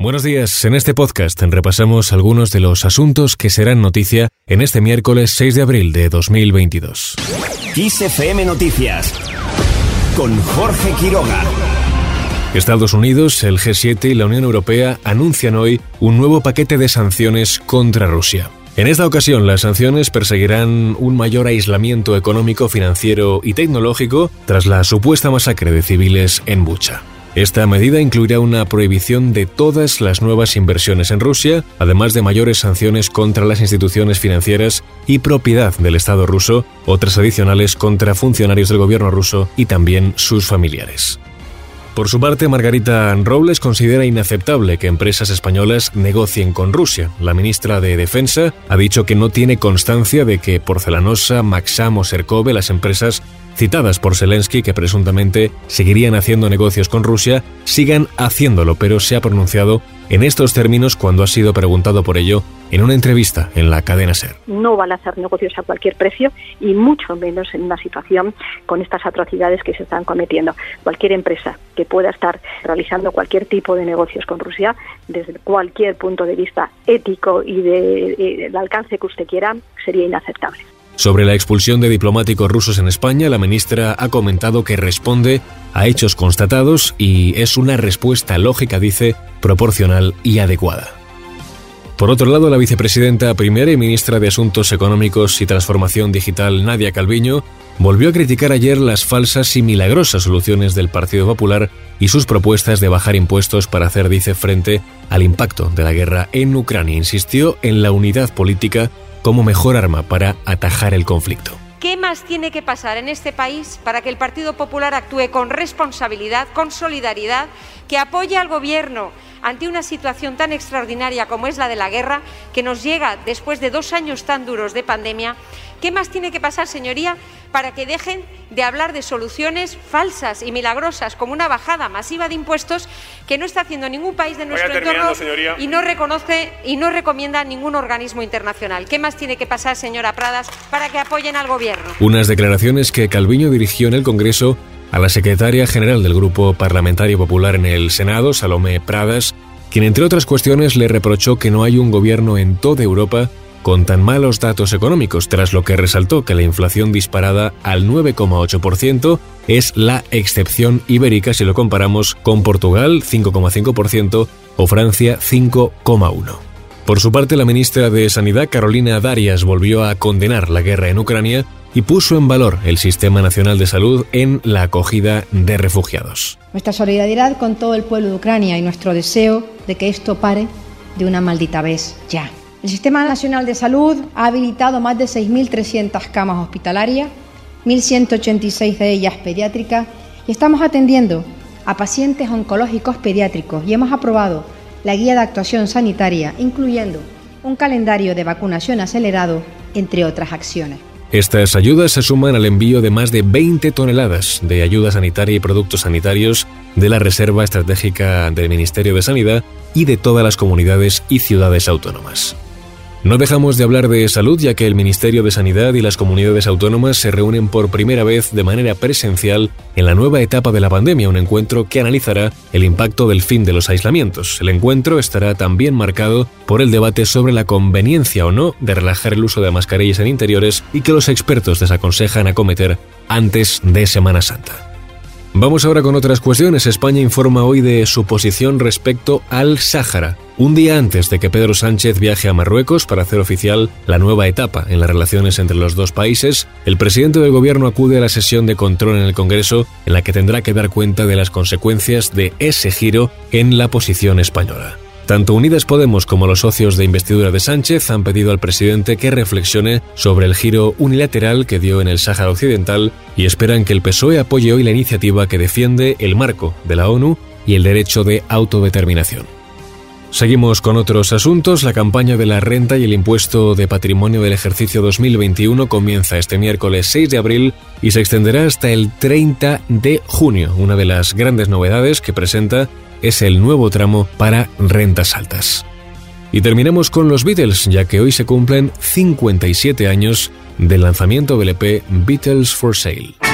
Buenos días. En este podcast repasamos algunos de los asuntos que serán noticia en este miércoles 6 de abril de 2022. XFM Noticias con Jorge Quiroga. Estados Unidos, el G7 y la Unión Europea anuncian hoy un nuevo paquete de sanciones contra Rusia. En esta ocasión, las sanciones perseguirán un mayor aislamiento económico, financiero y tecnológico tras la supuesta masacre de civiles en Bucha. Esta medida incluirá una prohibición de todas las nuevas inversiones en Rusia, además de mayores sanciones contra las instituciones financieras y propiedad del Estado ruso, otras adicionales contra funcionarios del gobierno ruso y también sus familiares. Por su parte, Margarita Robles considera inaceptable que empresas españolas negocien con Rusia. La ministra de Defensa ha dicho que no tiene constancia de que Porcelanosa, Maxam o Serkove, las empresas citadas por Zelensky que presuntamente seguirían haciendo negocios con Rusia, sigan haciéndolo, pero se ha pronunciado en estos términos cuando ha sido preguntado por ello en una entrevista en la cadena SER. No van a hacer negocios a cualquier precio y mucho menos en una situación con estas atrocidades que se están cometiendo. Cualquier empresa que pueda estar realizando cualquier tipo de negocios con Rusia, desde cualquier punto de vista ético y del de, alcance que usted quiera, sería inaceptable. Sobre la expulsión de diplomáticos rusos en España, la ministra ha comentado que responde a hechos constatados y es una respuesta lógica, dice, proporcional y adecuada. Por otro lado, la vicepresidenta primera y ministra de Asuntos Económicos y Transformación Digital, Nadia Calviño, volvió a criticar ayer las falsas y milagrosas soluciones del Partido Popular y sus propuestas de bajar impuestos para hacer, dice, frente al impacto de la guerra en Ucrania. Insistió en la unidad política como mejor arma para atajar el conflicto. ¿Qué más tiene que pasar en este país para que el Partido Popular actúe con responsabilidad, con solidaridad, que apoye al Gobierno ante una situación tan extraordinaria como es la de la guerra, que nos llega después de dos años tan duros de pandemia? ¿Qué más tiene que pasar, señoría, para que dejen de hablar de soluciones falsas y milagrosas como una bajada masiva de impuestos que no está haciendo ningún país de nuestro entorno y no reconoce y no recomienda ningún organismo internacional. ¿Qué más tiene que pasar, señora Pradas, para que apoyen al gobierno? Unas declaraciones que Calviño dirigió en el Congreso a la secretaria general del Grupo Parlamentario Popular en el Senado, Salomé Pradas, quien entre otras cuestiones le reprochó que no hay un gobierno en toda Europa con tan malos datos económicos, tras lo que resaltó que la inflación disparada al 9,8% es la excepción ibérica si lo comparamos con Portugal 5,5% o Francia 5,1%. Por su parte, la ministra de Sanidad, Carolina Darias, volvió a condenar la guerra en Ucrania y puso en valor el Sistema Nacional de Salud en la acogida de refugiados. Nuestra solidaridad con todo el pueblo de Ucrania y nuestro deseo de que esto pare de una maldita vez ya. El Sistema Nacional de Salud ha habilitado más de 6.300 camas hospitalarias, 1.186 de ellas pediátricas, y estamos atendiendo a pacientes oncológicos pediátricos y hemos aprobado la guía de actuación sanitaria, incluyendo un calendario de vacunación acelerado, entre otras acciones. Estas ayudas se suman al envío de más de 20 toneladas de ayuda sanitaria y productos sanitarios de la Reserva Estratégica del Ministerio de Sanidad y de todas las comunidades y ciudades autónomas. No dejamos de hablar de salud ya que el Ministerio de Sanidad y las comunidades autónomas se reúnen por primera vez de manera presencial en la nueva etapa de la pandemia, un encuentro que analizará el impacto del fin de los aislamientos. El encuentro estará también marcado por el debate sobre la conveniencia o no de relajar el uso de mascarillas en interiores y que los expertos desaconsejan acometer antes de Semana Santa. Vamos ahora con otras cuestiones. España informa hoy de su posición respecto al Sáhara. Un día antes de que Pedro Sánchez viaje a Marruecos para hacer oficial la nueva etapa en las relaciones entre los dos países, el presidente del gobierno acude a la sesión de control en el Congreso en la que tendrá que dar cuenta de las consecuencias de ese giro en la posición española. Tanto Unidas Podemos como los socios de investidura de Sánchez han pedido al presidente que reflexione sobre el giro unilateral que dio en el Sáhara Occidental y esperan que el PSOE apoye hoy la iniciativa que defiende el marco de la ONU y el derecho de autodeterminación. Seguimos con otros asuntos. La campaña de la renta y el impuesto de patrimonio del ejercicio 2021 comienza este miércoles 6 de abril y se extenderá hasta el 30 de junio. Una de las grandes novedades que presenta es el nuevo tramo para rentas altas. Y terminamos con los Beatles, ya que hoy se cumplen 57 años del lanzamiento del EP Beatles for Sale.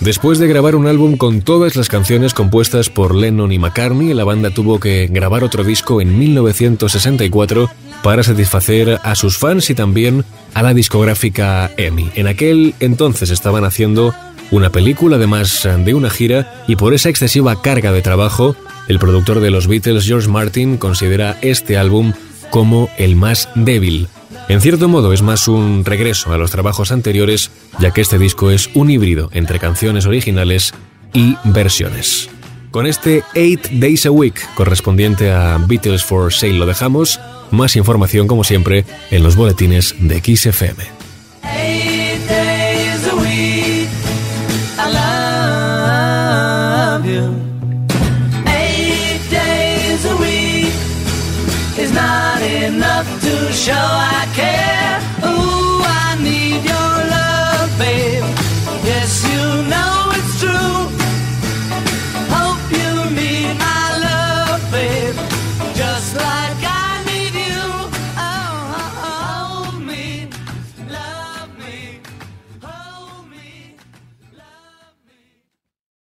Después de grabar un álbum con todas las canciones compuestas por Lennon y McCartney, la banda tuvo que grabar otro disco en 1964 para satisfacer a sus fans y también a la discográfica EMI. En aquel entonces estaban haciendo una película además de una gira y por esa excesiva carga de trabajo, el productor de los Beatles, George Martin, considera este álbum como el más débil. En cierto modo es más un regreso a los trabajos anteriores, ya que este disco es un híbrido entre canciones originales y versiones. Con este 8 Days a Week correspondiente a Beatles for Sale lo dejamos. Más información como siempre en los boletines de XFM. Show I care. Ooh.